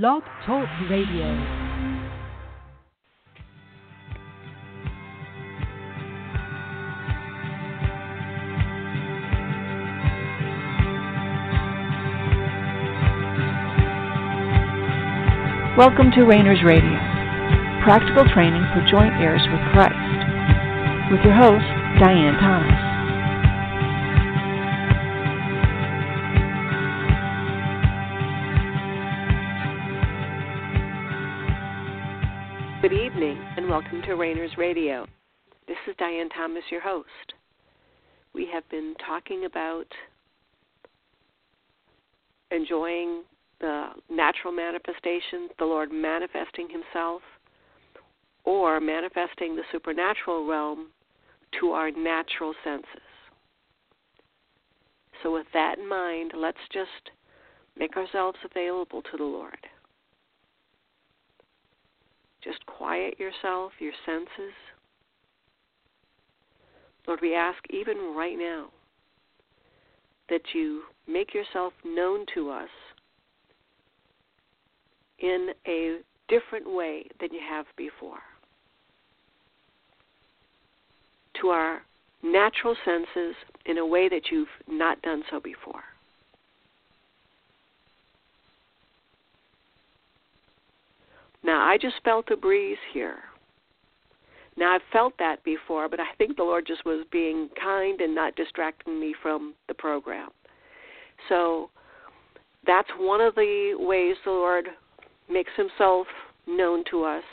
Blog Talk Radio. Welcome to Rainers Radio, practical training for joint heirs with Christ, with your host, Diane Thomas. Welcome to Rainers Radio. This is Diane Thomas, your host. We have been talking about enjoying the natural manifestations, the Lord manifesting Himself, or manifesting the supernatural realm to our natural senses. So, with that in mind, let's just make ourselves available to the Lord. Just quiet yourself, your senses. Lord, we ask even right now that you make yourself known to us in a different way than you have before. To our natural senses in a way that you've not done so before. Now, I just felt a breeze here. Now, I've felt that before, but I think the Lord just was being kind and not distracting me from the program. So, that's one of the ways the Lord makes himself known to us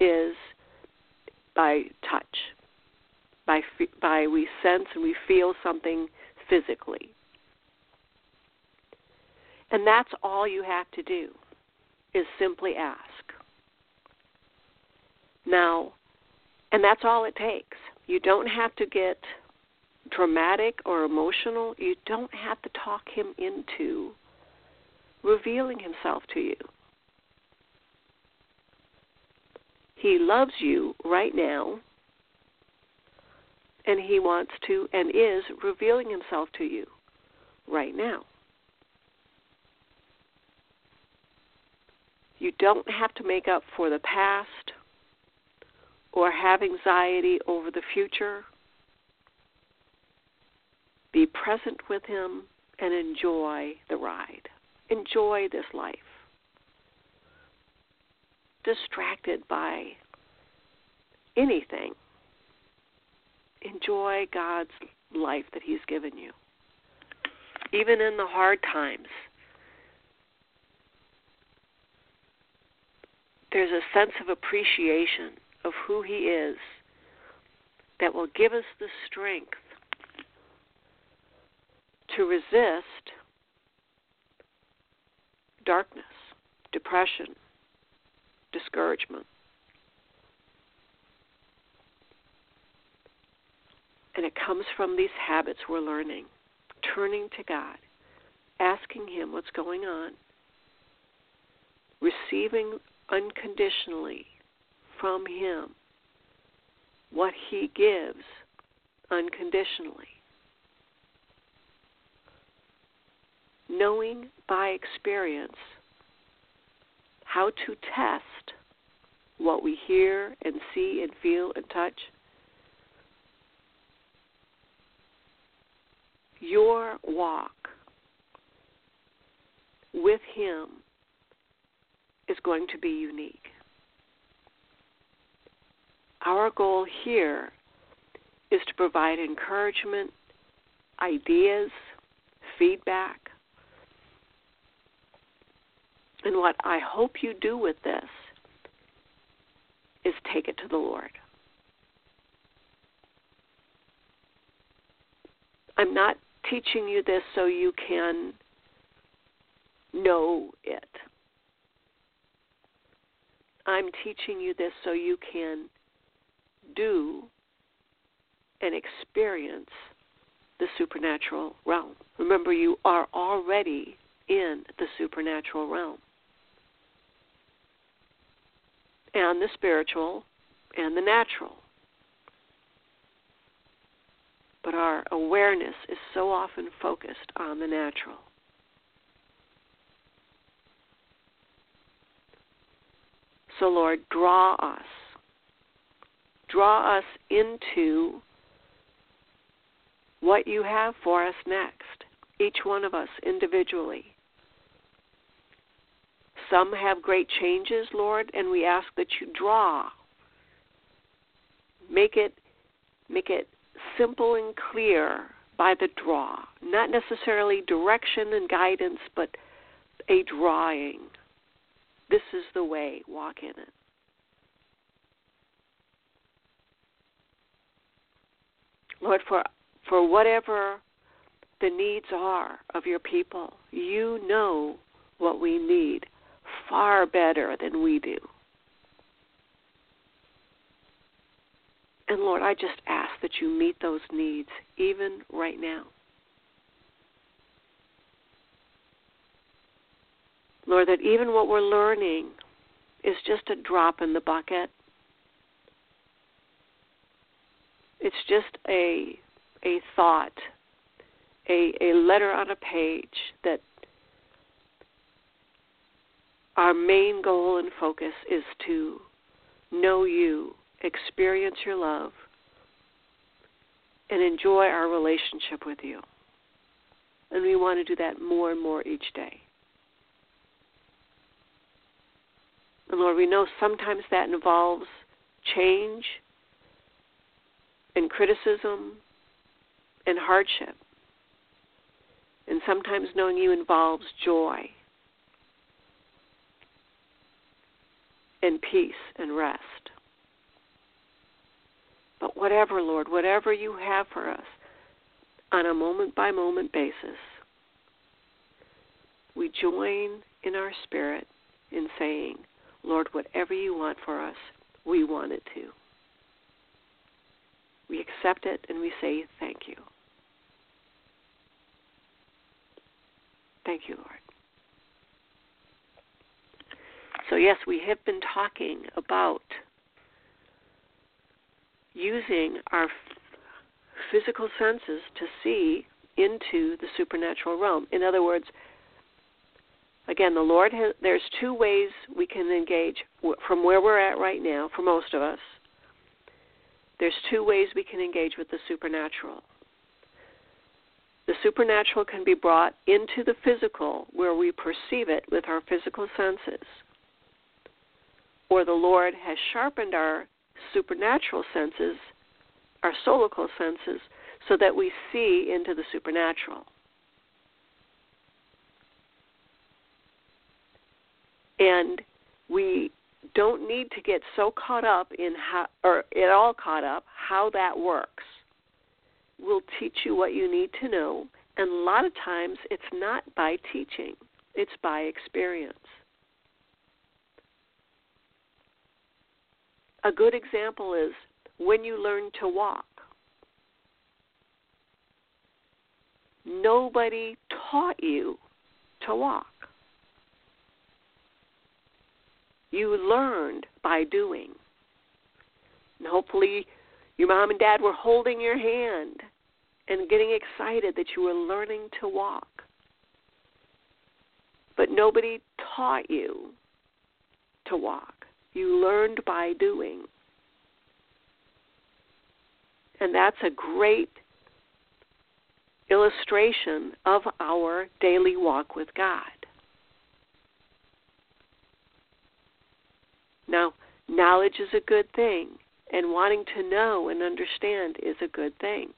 is by touch. By by we sense and we feel something physically. And that's all you have to do is simply ask. Now, and that's all it takes. You don't have to get dramatic or emotional. You don't have to talk him into revealing himself to you. He loves you right now, and he wants to and is revealing himself to you right now. You don't have to make up for the past or have anxiety over the future. Be present with Him and enjoy the ride. Enjoy this life. Distracted by anything. Enjoy God's life that He's given you. Even in the hard times, there's a sense of appreciation of who He is that will give us the strength to resist darkness, depression, discouragement. And it comes from these habits we're learning turning to God, asking Him what's going on, receiving unconditionally from Him what He gives unconditionally. Knowing by experience how to test what we hear and see and feel and touch. Your walk with Him is going to be unique. Our goal here is to provide encouragement, ideas, feedback. And what I hope you do with this is take it to the Lord. I'm not teaching you this so you can know it. I'm teaching you this so you can do and experience the supernatural realm. Remember, you are already in the supernatural realm. And the spiritual and the natural. But our awareness is so often focused on the natural. So, Lord, draw us. Draw us into what you have for us next, each one of us individually. Some have great changes, Lord, and we ask that you draw. Make it make it simple and clear by the draw. Not necessarily direction and guidance, but a drawing. This is the way, walk in it. Lord, for for whatever the needs are of your people, you know what we need far better than we do. And Lord, I just ask that you meet those needs even right now. Lord, that even what we're learning is just a drop in the bucket. It's just a a thought, a a letter on a page that our main goal and focus is to know you, experience your love, and enjoy our relationship with you. And we want to do that more and more each day. And Lord, we know sometimes that involves change and criticism and hardship. And sometimes knowing you involves joy and peace and rest. But whatever, Lord, whatever you have for us on a moment by moment basis, we join in our spirit in saying, Lord, whatever you want for us, we want it to. We accept it and we say thank you. Thank you, Lord. So, yes, we have been talking about using our physical senses to see into the supernatural realm. In other words, again, the Lord has, there's two ways we can engage from where we're at right now, for most of us. There's two ways we can engage with the supernatural. The supernatural can be brought into the physical where we perceive it with our physical senses. Or the Lord has sharpened our supernatural senses, our soulical senses, so that we see into the supernatural. And we don't need to get so caught up in how, or at all caught up, how that works We'll teach you what you need to know, and a lot of times it's not by teaching, it's by experience. A good example is when you learn to walk. Nobody taught you to walk. You learned by doing. And hopefully, your mom and dad were holding your hand and getting excited that you were learning to walk. But nobody taught you to walk. You learned by doing. And that's a great illustration of our daily walk with God. Now, knowledge is a good thing, and wanting to know and understand is a good thing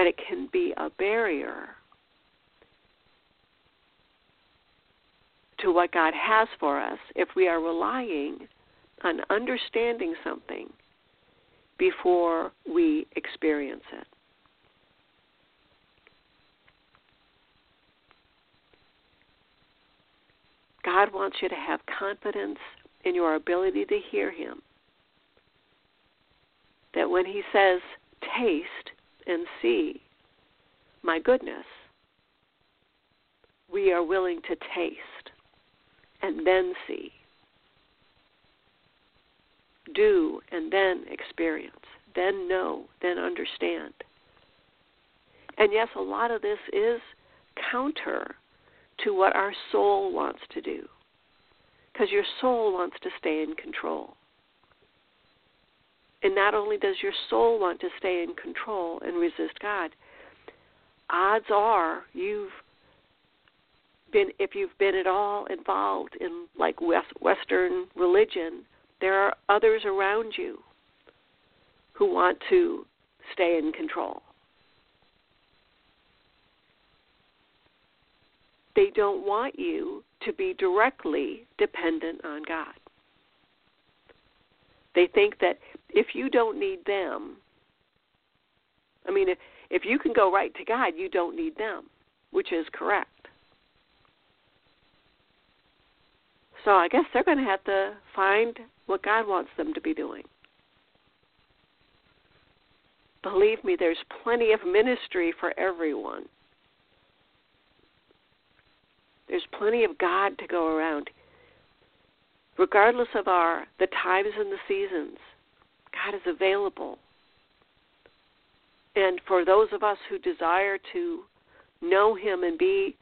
but it can be a barrier to what God has for us if we are relying on understanding something before we experience it. God wants you to have confidence in your ability to hear Him. That when He says, taste, and see my goodness, we are willing to taste and then see. Do and then experience, then know, then understand. And yes, a lot of this is counter to what our soul wants to do. Because your soul wants to stay in control. And not only does your soul want to stay in control and resist God, odds are you've been if you've been at all involved in like West, Western religion, there are others around you who want to stay in control. They don't want you to be directly dependent on God. They think that if you don't need them, I mean, if, if you can go right to God, you don't need them, which is correct. So I guess they're going to have to find what God wants them to be doing. Believe me, there's plenty of ministry for everyone. There's plenty of God to go around. Regardless of our the times and the seasons, God is available. And for those of us who desire to know him and be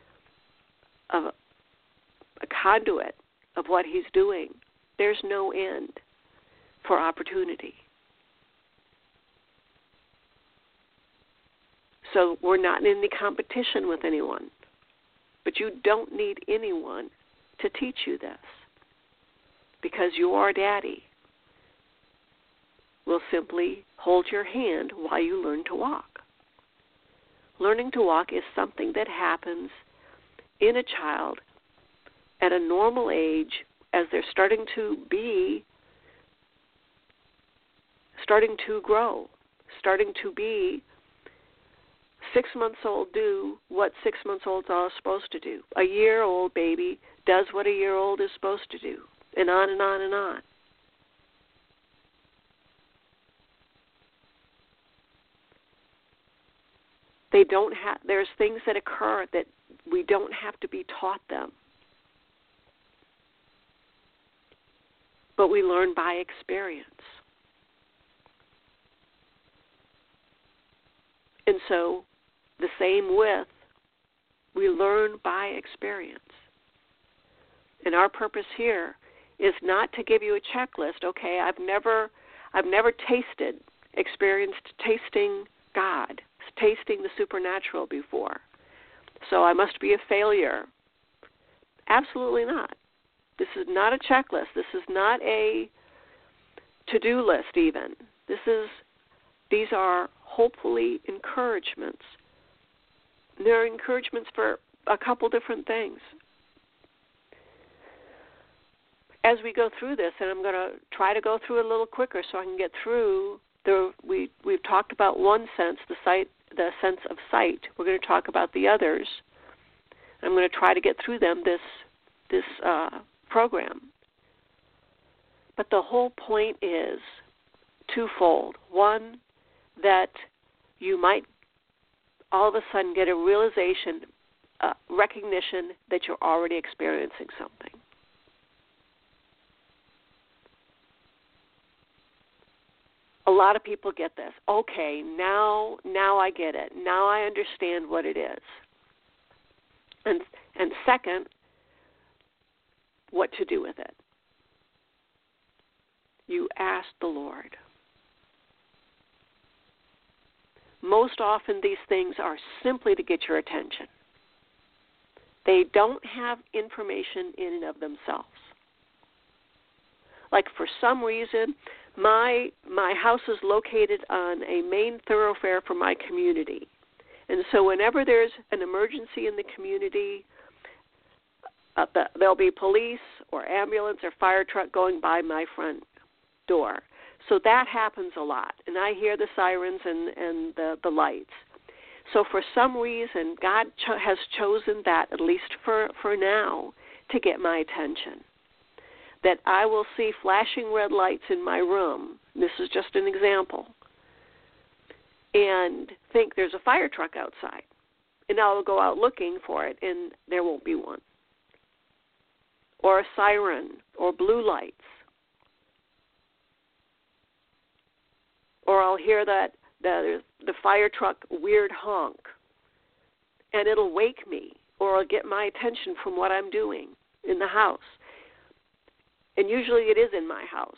a, a conduit of what he's doing, there's no end for opportunity. So we're not in any competition with anyone. But you don't need anyone to teach you this because your daddy will simply hold your hand while you learn to walk. Learning to walk is something that happens in a child at a normal age as they're starting to be starting to grow, starting to be six months old do what six months olds are supposed to do. A year old baby does what a year old is supposed to do, and on and on and on. They don't have there's things that occur that we don't have to be taught them. But we learn by experience. And so the same with we learn by experience. And our purpose here is not to give you a checklist, okay, I've never I've never tasted experienced tasting God, tasting the supernatural before. So I must be a failure. Absolutely not. This is not a checklist. This is not a to-do list even. This is these are hopefully encouragements there are encouragements for a couple different things. As we go through this, and I'm going to try to go through it a little quicker so I can get through the we we've talked about one sense, the sight, the sense of sight. We're going to talk about the others. I'm going to try to get through them this this uh, program. But the whole point is twofold. One, that you might all of a sudden get a realization, uh, recognition that you're already experiencing something. A lot of people get this. Okay, now now I get it. Now I understand what it is. And and second, what to do with it. You ask the Lord. Most often these things are simply to get your attention. They don't have information in and of themselves. Like for some reason, my my house is located on a main thoroughfare for my community. And so whenever there's an emergency in the community, uh, there'll be police or ambulance or fire truck going by my front door. So that happens a lot, and I hear the sirens and and the the lights. So for some reason, God cho- has chosen that at least for for now to get my attention. That I will see flashing red lights in my room. This is just an example. And think there's a fire truck outside. And I'll go out looking for it and there won't be one. Or a siren or blue lights or I'll hear that the the fire truck weird honk, and it'll wake me, or it'll get my attention from what I'm doing in the house. and usually it is in my house.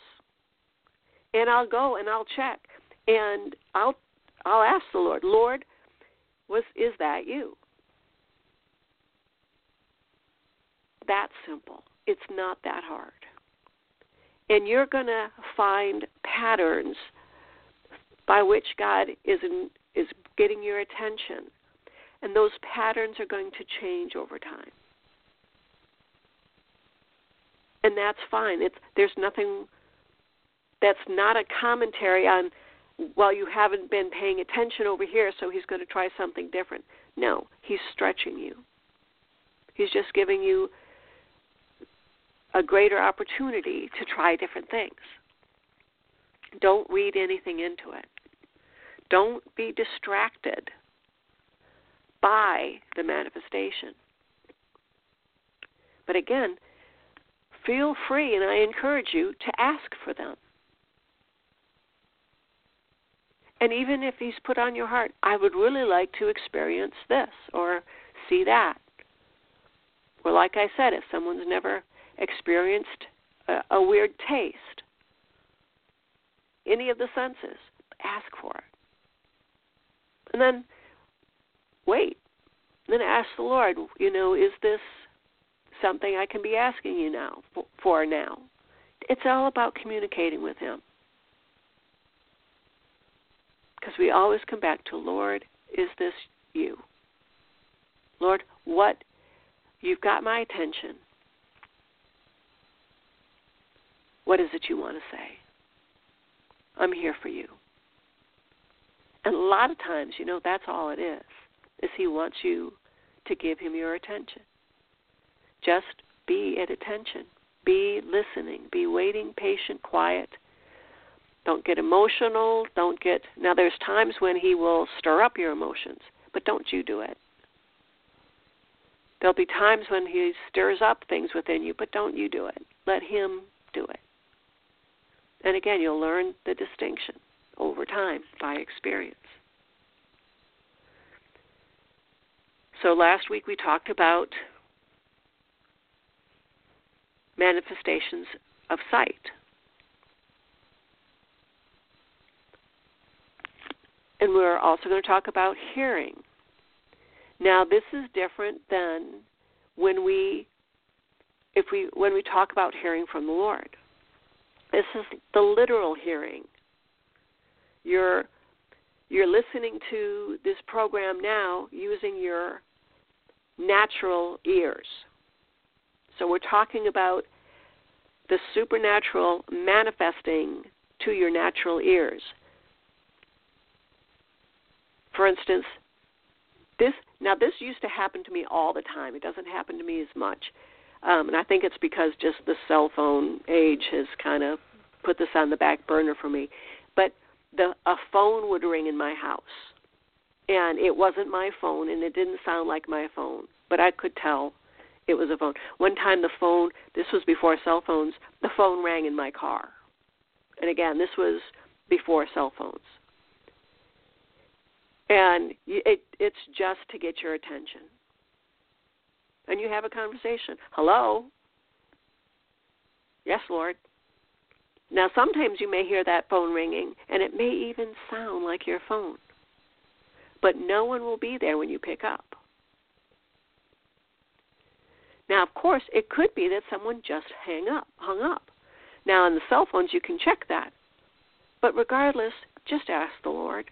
And I'll go and I'll check, and I'll I'll ask the Lord, Lord, was is that you? That simple. It's not that hard. And you're going to find patterns by which God is in, is getting your attention. And those patterns are going to change over time. And that's fine. It's there's nothing that's not a commentary on well you haven't been paying attention over here so he's going to try something different. No, he's stretching you. He's just giving you a greater opportunity to try different things. Don't read anything into it. Don't be distracted by the manifestation. But again, feel free, and I encourage you to ask for them. And even if he's put on your heart, I would really like to experience this or see that. Or, like I said, if someone's never experienced a, a weird taste, any of the senses, ask for it. And then wait. And Then ask the Lord, you know, is this something I can be asking you now for now? It's all about communicating with Him. Because we always come back to, Lord, is this you? Lord, what? You've got my attention. What is it you want to say? I'm here for you. And a lot of times, you know, that's all it is. Is he wants you to give him your attention. Just be at attention. Be listening. Be waiting, patient, quiet. Don't get emotional. Don't get Now there's times when he will stir up your emotions, but don't you do it. There'll be times when he stirs up things within you, but don't you do it. Let him do it. And again, you'll learn the distinction over time by experience. So last week we talked about manifestations of sight. And we're also going to talk about hearing. Now this is different than when we if we when we talk about hearing from the Lord. This is the literal hearing. You're you're listening to this program now using your natural ears. So we're talking about the supernatural manifesting to your natural ears. For instance, this now this used to happen to me all the time. It doesn't happen to me as much. Um, and I think it's because just the cell phone age has kind of put this on the back burner for me. The a phone would ring in my house, and it wasn't my phone, and it didn't sound like my phone, but I could tell it was a phone. One time, the phone. This was before cell phones. The phone rang in my car, and again, this was before cell phones. And it, it's just to get your attention and you have a conversation. Hello? Yes, Lord. Now, sometimes you may hear that phone ringing, and it may even sound like your phone. But no one will be there when you pick up. Now, of course, it could be that someone just hang up, hung up. Now, on the cell phones, you can check that. But regardless, just ask the Lord.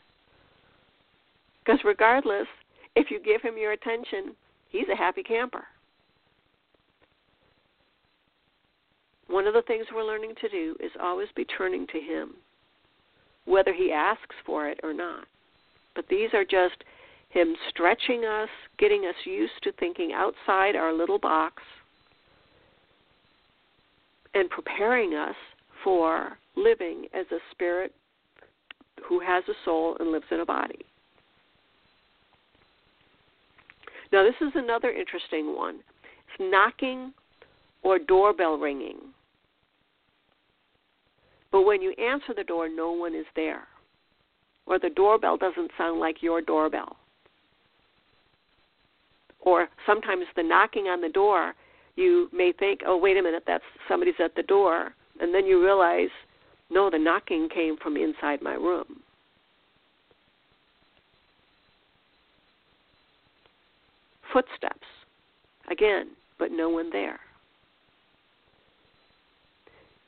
Because regardless, if you give him your attention, he's a happy camper. One of the things we're learning to do is always be turning to him, whether he asks for it or not. But these are just him stretching us, getting us used to thinking outside our little box, and preparing us for living as a spirit who has a soul and lives in a body. Now, this is another interesting one. It's knocking or doorbell ringing. But when you answer the door, no one is there. Or the doorbell doesn't sound like your doorbell. Or sometimes the knocking on the door, you may think, oh, wait a minute, that's somebody's at the door. And then you realize, no, the knocking came from inside my room. Footsteps, again, but no one there.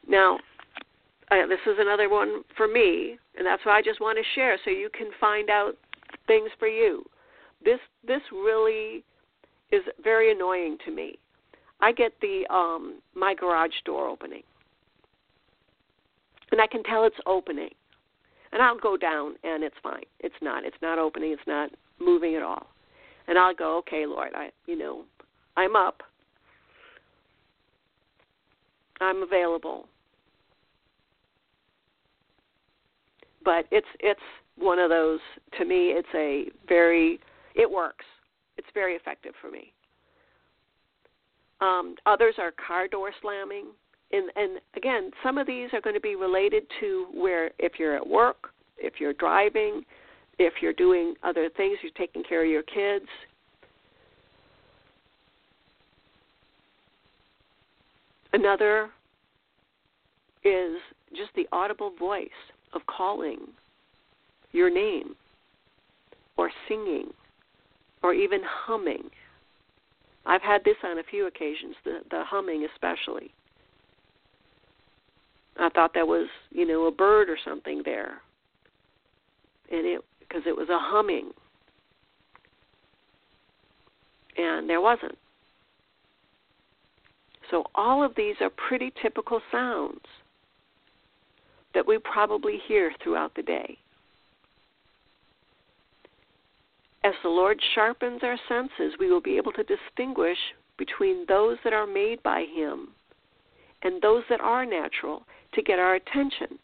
Now, uh, this is another one for me, and that's why I just want to share so you can find out things for you. This this really is very annoying to me. I get the um my garage door opening. And I can tell it's opening. And I'll go down and it's fine. It's not. It's not opening. It's not moving at all. And I'll go, "Okay, Lord, I you know, I'm up. I'm available. But it's it's one of those to me it's a very it works. It's very effective for me. Um, others are car door slamming. And and again some of these are going to be related to where if you're at work if you're driving if you're doing other things you're taking care of your kids. Another is just the audible voice of calling your name or singing or even humming. I've had this on a few occasions, the, the humming especially. I thought that was, you know, a bird or something there. And it because it was a humming. And there wasn't. So all of these are pretty typical sounds that we probably hear throughout the day. As the Lord sharpens our senses, we will be able to distinguish between those that are made by Him and those that are natural to get our attention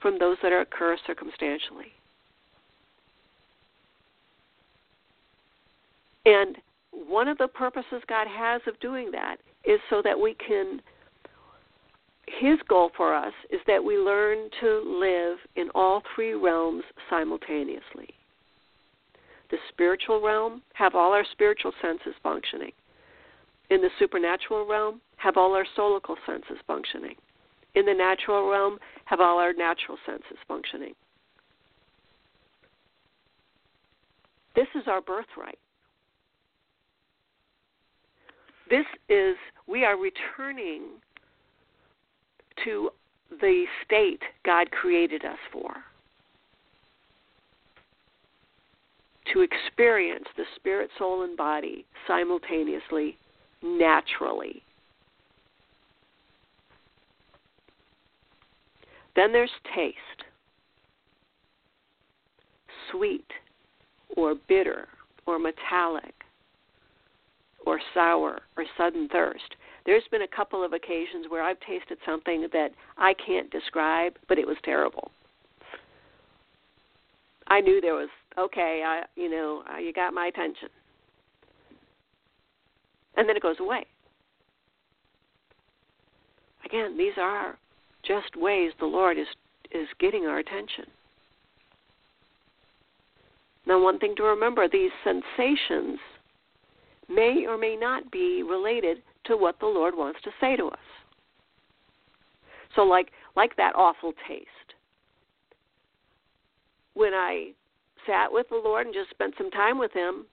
from those that occur circumstantially. And one of the purposes God has of doing that is so that we can his goal for us is that we learn to live in all three realms simultaneously. The spiritual realm, have all our spiritual senses functioning. In the supernatural realm, have all our soulical senses functioning. In the natural realm, have all our natural senses functioning. This is our birthright. This is, we are returning to the state God created us for. To experience the spirit, soul, and body simultaneously, naturally. Then there's taste sweet, or bitter, or metallic, or sour, or sudden thirst. There's been a couple of occasions where I've tasted something that I can't describe, but it was terrible. I knew there was okay, I you know, uh, you got my attention. And then it goes away. Again, these are just ways the Lord is is getting our attention. Now, one thing to remember these sensations may or may not be related to what the Lord wants to say to us. So like like that awful taste. When I sat with the Lord and just spent some time with him,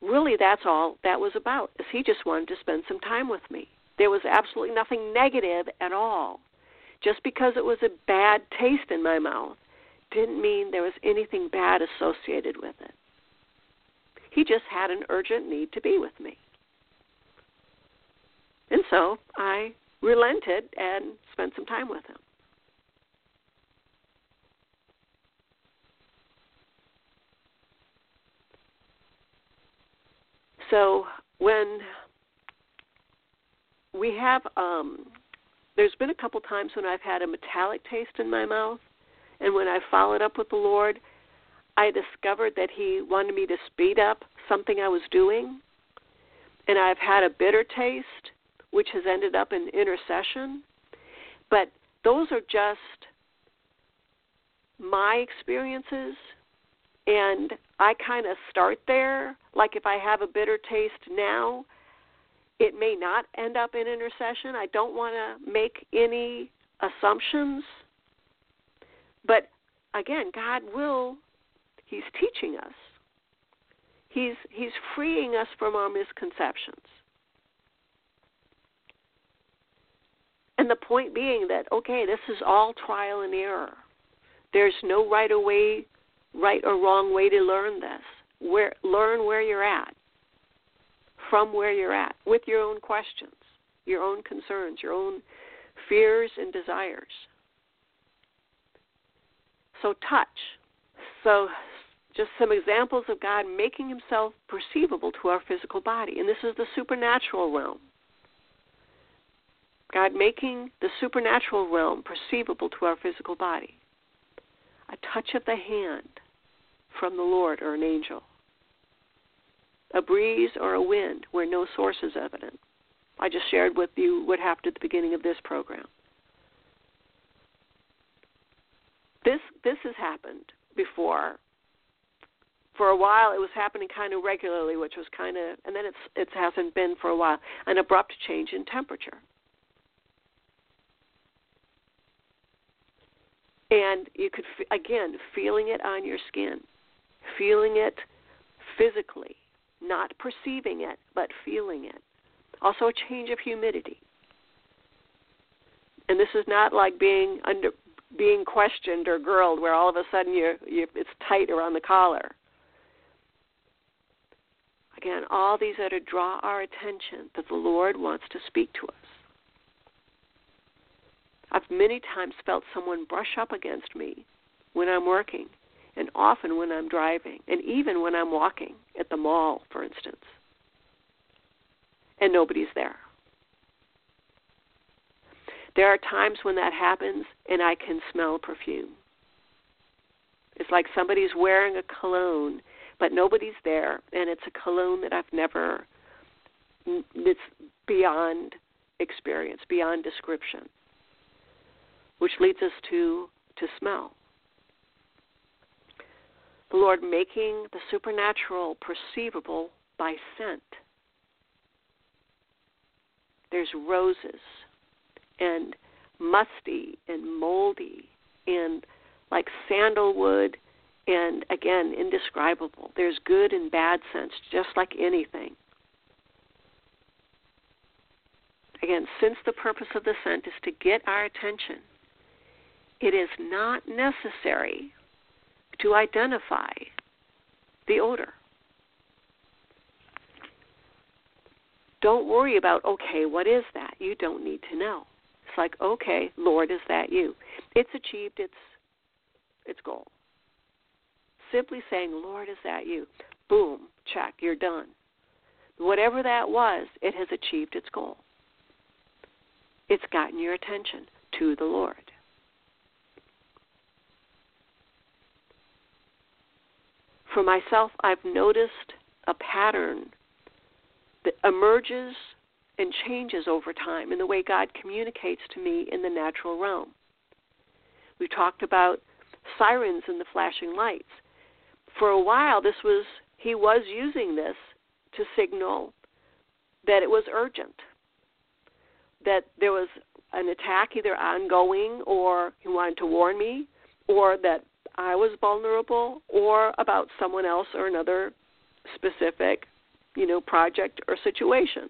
really that's all that was about. Is he just wanted to spend some time with me. There was absolutely nothing negative at all. Just because it was a bad taste in my mouth didn't mean there was anything bad associated with it. He just had an urgent need to be with me. And so I relented and spent some time with him. So when we have, um, there's been a couple times when I've had a metallic taste in my mouth, and when I followed up with the Lord, I discovered that He wanted me to speed up something I was doing, and I've had a bitter taste, which has ended up in intercession. But those are just my experiences, and I kind of start there. Like if I have a bitter taste now, It may not end up in intercession. I don't want to make any assumptions. But again, God will he's teaching us. He's he's freeing us from our misconceptions. And the point being that okay, this is all trial and error. There's no right way right or wrong way to learn this. Where learn where you're at. From where you're at with your own questions, your own concerns, your own fears and desires. So touch. So just some examples of God making himself perceivable to our physical body. And this is the supernatural realm. God making the supernatural realm perceivable to our physical body. A touch of the hand from the Lord or an angel. A breeze or a wind where no source is evident. I just shared with you what happened at the beginning of this program. This this has happened before. For a while, it was happening kind of regularly, which was kind of, and then it's it hasn't been for a while. An abrupt change in temperature. And you could again feeling it on your skin, feeling it physically, not perceiving it, but feeling it. Also, a change of humidity. And this is not like being under being questioned or grilled, where all of a sudden you you it's tight around the collar. Again, all these are to draw our attention that the Lord wants to speak to us. I've many times felt someone brush up against me when I'm working, and often when I'm driving, and even when I'm walking at the mall, for instance, and nobody's there. There are times when that happens and I can smell perfume. It's like somebody's wearing a cologne, but nobody's there, and it's a cologne that I've never, it's beyond experience, beyond description, which leads us to, to smell. The Lord making the supernatural perceivable by scent. There's roses and musty and moldy and like sandalwood and again indescribable. There's good and bad scents just like anything. Again, since the purpose of the scent is to get our attention, it is not necessary to identify the odor. Don't worry about, okay, what is that? You don't need to know. It's like, okay, Lord, is that you? It's achieved its its goal. Simply saying, Lord, is that you? Boom, check, you're done. Whatever that was, it has achieved its goal. It's gotten your attention to the Lord. For myself, I've noticed a pattern that emerges and changes over time in the way God communicates to me in the natural realm. We talked about sirens and the flashing lights. For a while, this was he was using this to signal that it was urgent, that there was an attack either ongoing or he wanted to warn me, or that I was vulnerable, or about someone else or another specific, you know, project or situation.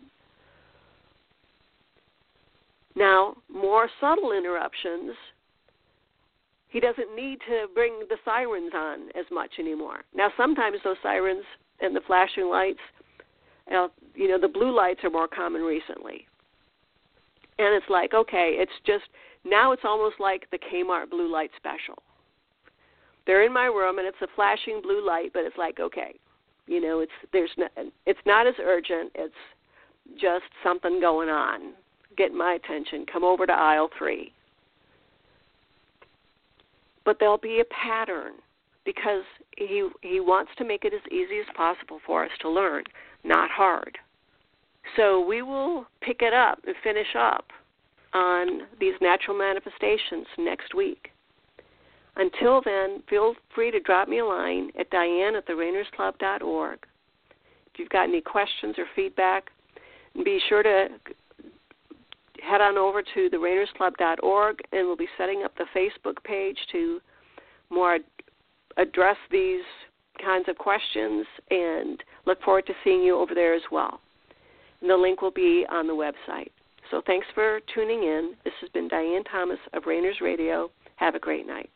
Now, more subtle interruptions, he doesn't need to bring the sirens on as much anymore. Now, sometimes those sirens and the flashing lights, uh, you know, the blue lights are more common recently. And it's like, okay, it's just now it's almost like the Kmart blue light special. They're in my room and it's a flashing blue light, but it's like, okay, you know, it's there's not, it's not as urgent. It's just something going on get my attention, come over to aisle three. But there'll be a pattern because he he wants to make it as easy as possible for us to learn, not hard. So we will pick it up and finish up on these natural manifestations next week. Until then, feel free to drop me a line at diane at If you've got any questions or feedback, Be sure to head on over to therainersclub.org and we'll be setting up the Facebook page to more address these kinds of questions and look forward to seeing you over there as well. And the link will be on the website. So thanks for tuning in. This has been Diane Thomas of Rainers Radio. Have a great night.